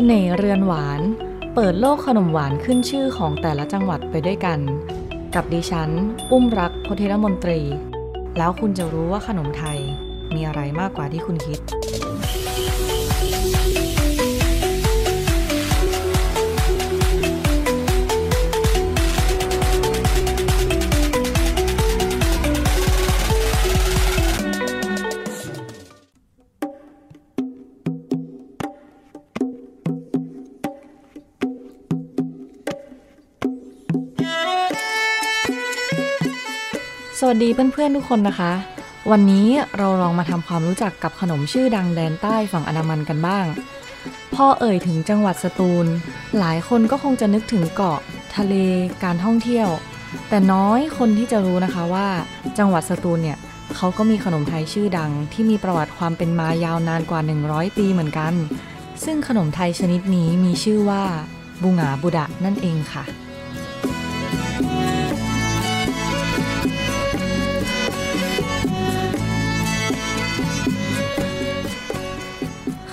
สน่ห์เรือนหวาน เปิดโลกขนมหวานขึ้นชื่อของแต่ละจังหวัดไปด้วยกัน กับดิฉัน อุ้มรักพเทรมนตรี แล้วคุณจะรู้ว่าขนมไทยมีอะไรมากกว่าที่คุณคิด สวัสดีเพื่อนๆทุกคนนะคะ วันนี้เราลองมาทำความรู้จักกับขนมชื่อดังแดนใต้ฝั่งอันดามันกันบ้าง พ่อเอ่ยถึงจังหวัดสตูล หลายคนก็คงจะนึกถึงเกาะ ทะเลการท่องเที่ยว แต่น้อยคนที่จะรู้นะคะว่า จังหวัดสตูลเนี่ยเขาก็มีขนมไทยชื่อดัง ที่มีประวัติความเป็นมายาวนานกว่า 100 ปีเหมือนกัน ซึ่งขนมไทยชนิดนี้มีชื่อว่าบุงาบุดะนั่นเองค่ะ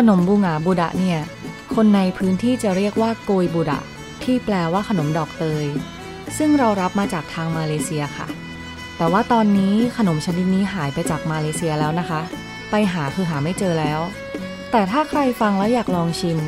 ขนมบูงาบูดะเนี่ย คนในพื้นที่จะเรียกว่าโกยบูดะ ที่แปลว่าขนมดอกเตย ซึ่งเรารับมาจากทางมาเลเซียค่ะ แต่ว่าตอนนี้ขนมชนิดนี้หายไปจากมาเลเซียแล้วนะคะ ไปหาคือหาไม่เจอแล้ว แต่ถ้าใครฟังแล้วอยากลองชิม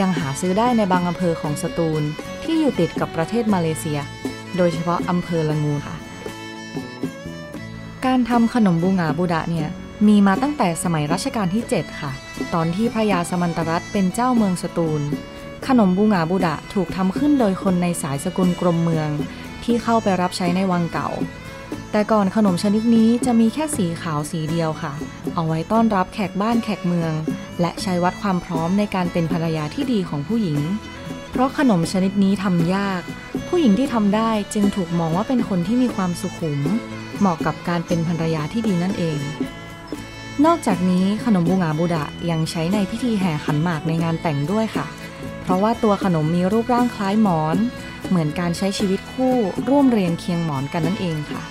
ยังหาซื้อได้ในบางอำเภอของสตูล ที่อยู่ติดกับประเทศมาเลเซีย โดยเฉพาะอำเภอละงูค่ะ การทำขนมบูงาบูดะเนี่ย มีมาตั้งแต่สมัยรัชกาลที่ 7 ค่ะ ตอนที่พระยาสมันตรัตเป็นเจ้าเมืองสตูล ขนมบูงาบูดะถูกทำขึ้นโดยคนในสายสกุลกรมเมือง ที่เข้าไปรับใช้ในวังเก่า แต่ก่อนขนมชนิดนี้จะมีแค่สีขาวสีเดียวค่ะ เอาไว้ต้อนรับแขกบ้านแขกเมือง และใช้วัดความพร้อมในการเป็นภรรยาที่ดีของผู้หญิง เพราะขนมชนิดนี้ทำยาก ผู้หญิงที่ทำได้จึงถูกมองว่าเป็นคนที่มีความสุขุม เหมาะกับการเป็นภรรยาที่ดีนั่นเอง นอกจากนี้ขนมบูงาบูดะยังใช้ในพิธีแห่ขันหมากในงานแต่งด้วยค่ะ เพราะว่าตัวขนมมีรูปร่างคล้ายหมอน เหมือนการใช้ชีวิตคู่ร่วมเรียงเคียงหมอนกันนั่นเองค่ะ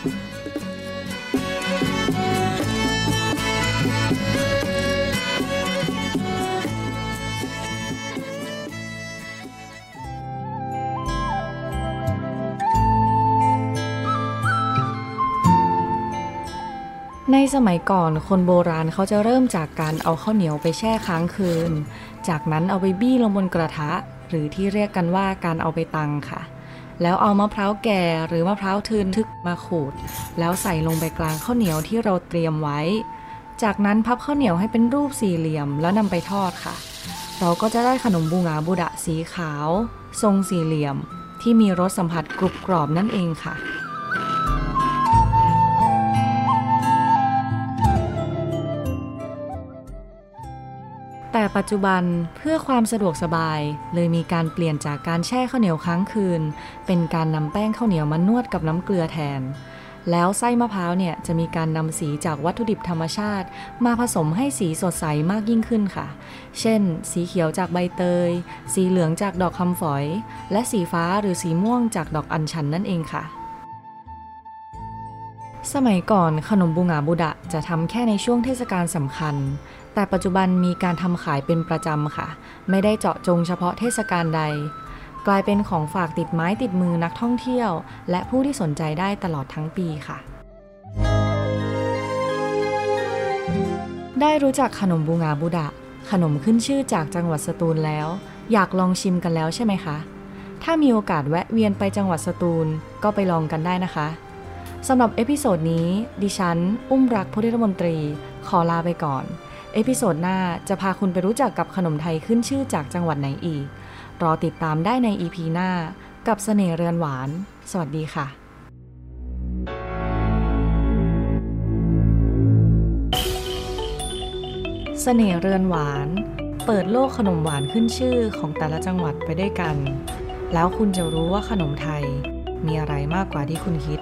ในสมัยก่อนคนโบราณเขาจะเริ่มจากการเอาข้าวเหนียวไปแช่ค้างคืน จากนั้นเอาไปบี้ลงบนกระทะ หรือที่เรียกกันว่าการเอาไปตังค่ะ แล้วเอามะพร้าวแก่หรือมะพร้าวทืนทึกมาขูด แล้วใส่ลงไปกลางข้าวเหนียวที่เราเตรียมไว้ จากนั้นพับข้าวเหนียวให้เป็นรูปสี่เหลี่ยมแล้วนำไปทอดค่ะ เราก็จะได้ขนมบูงาบูดะสีขาว ทรงสี่เหลี่ยม ที่มีรสสัมผัสกรุบกรอบนั่นเองค่ะ แต่ปัจจุบันเพื่อความสะดวกสบาย เลยมีการเปลี่ยนจากการแช่ข้าวเหนียวค้างคืน เป็นการนำแป้งข้าวเหนียวมานวดกับน้ำเกลือแทน แล้วไส้มะพร้าวเนี่ยจะมีการนำสีจากวัตถุดิบธรรมชาติ มาผสมให้สีสดใสมากยิ่งขึ้นค่ะ เช่น สีเขียวจากใบเตย สีเหลืองจากดอกคำฝอย และสีฟ้าหรือสีม่วงจากดอกอัญชันนั่นเองค่ะ สมัยก่อนขนมบูงาบูดะจะทำแค่ในช่วงเทศกาลสำคัญ แต่ปัจจุบันมีการทำขายเป็นประจำค่ะ ไม่ได้เจาะจงเฉพาะเทศกาลใด กลายเป็นของฝากติดไม้ติดมือนักท่องเที่ยว และผู้ที่สนใจได้ตลอดทั้งปีค่ะ ได้รู้จักขนมบูงาบูดะ ขนมขึ้นชื่อจากจังหวัดสตูลแล้ว อยากลองชิมกันแล้วใช่ไหมคะ ถ้ามีโอกาสแวะเวียนไปจังหวัดสตูลก็ไปลองกันได้นะคะ สำหรับ episode นี้ ดิฉัน อุ้มรักพธิรมนตรี ขอลาไปก่อน episode หน้าจะพาคุณไปรู้จักกับขนมไทยขึ้นชื่อจากจังหวัดไหนอีก รอติดตามได้ใน EP หน้า กับเสน่ห์เรือนหวาน สวัสดีค่ะเสน่ห์เรือนหวาน เปิดโลกขนมหวานขึ้นชื่อของแต่ละจังหวัดไปด้วยกัน แล้วคุณจะรู้ว่าขนมไทยมีอะไรมากกว่าที่คุณคิด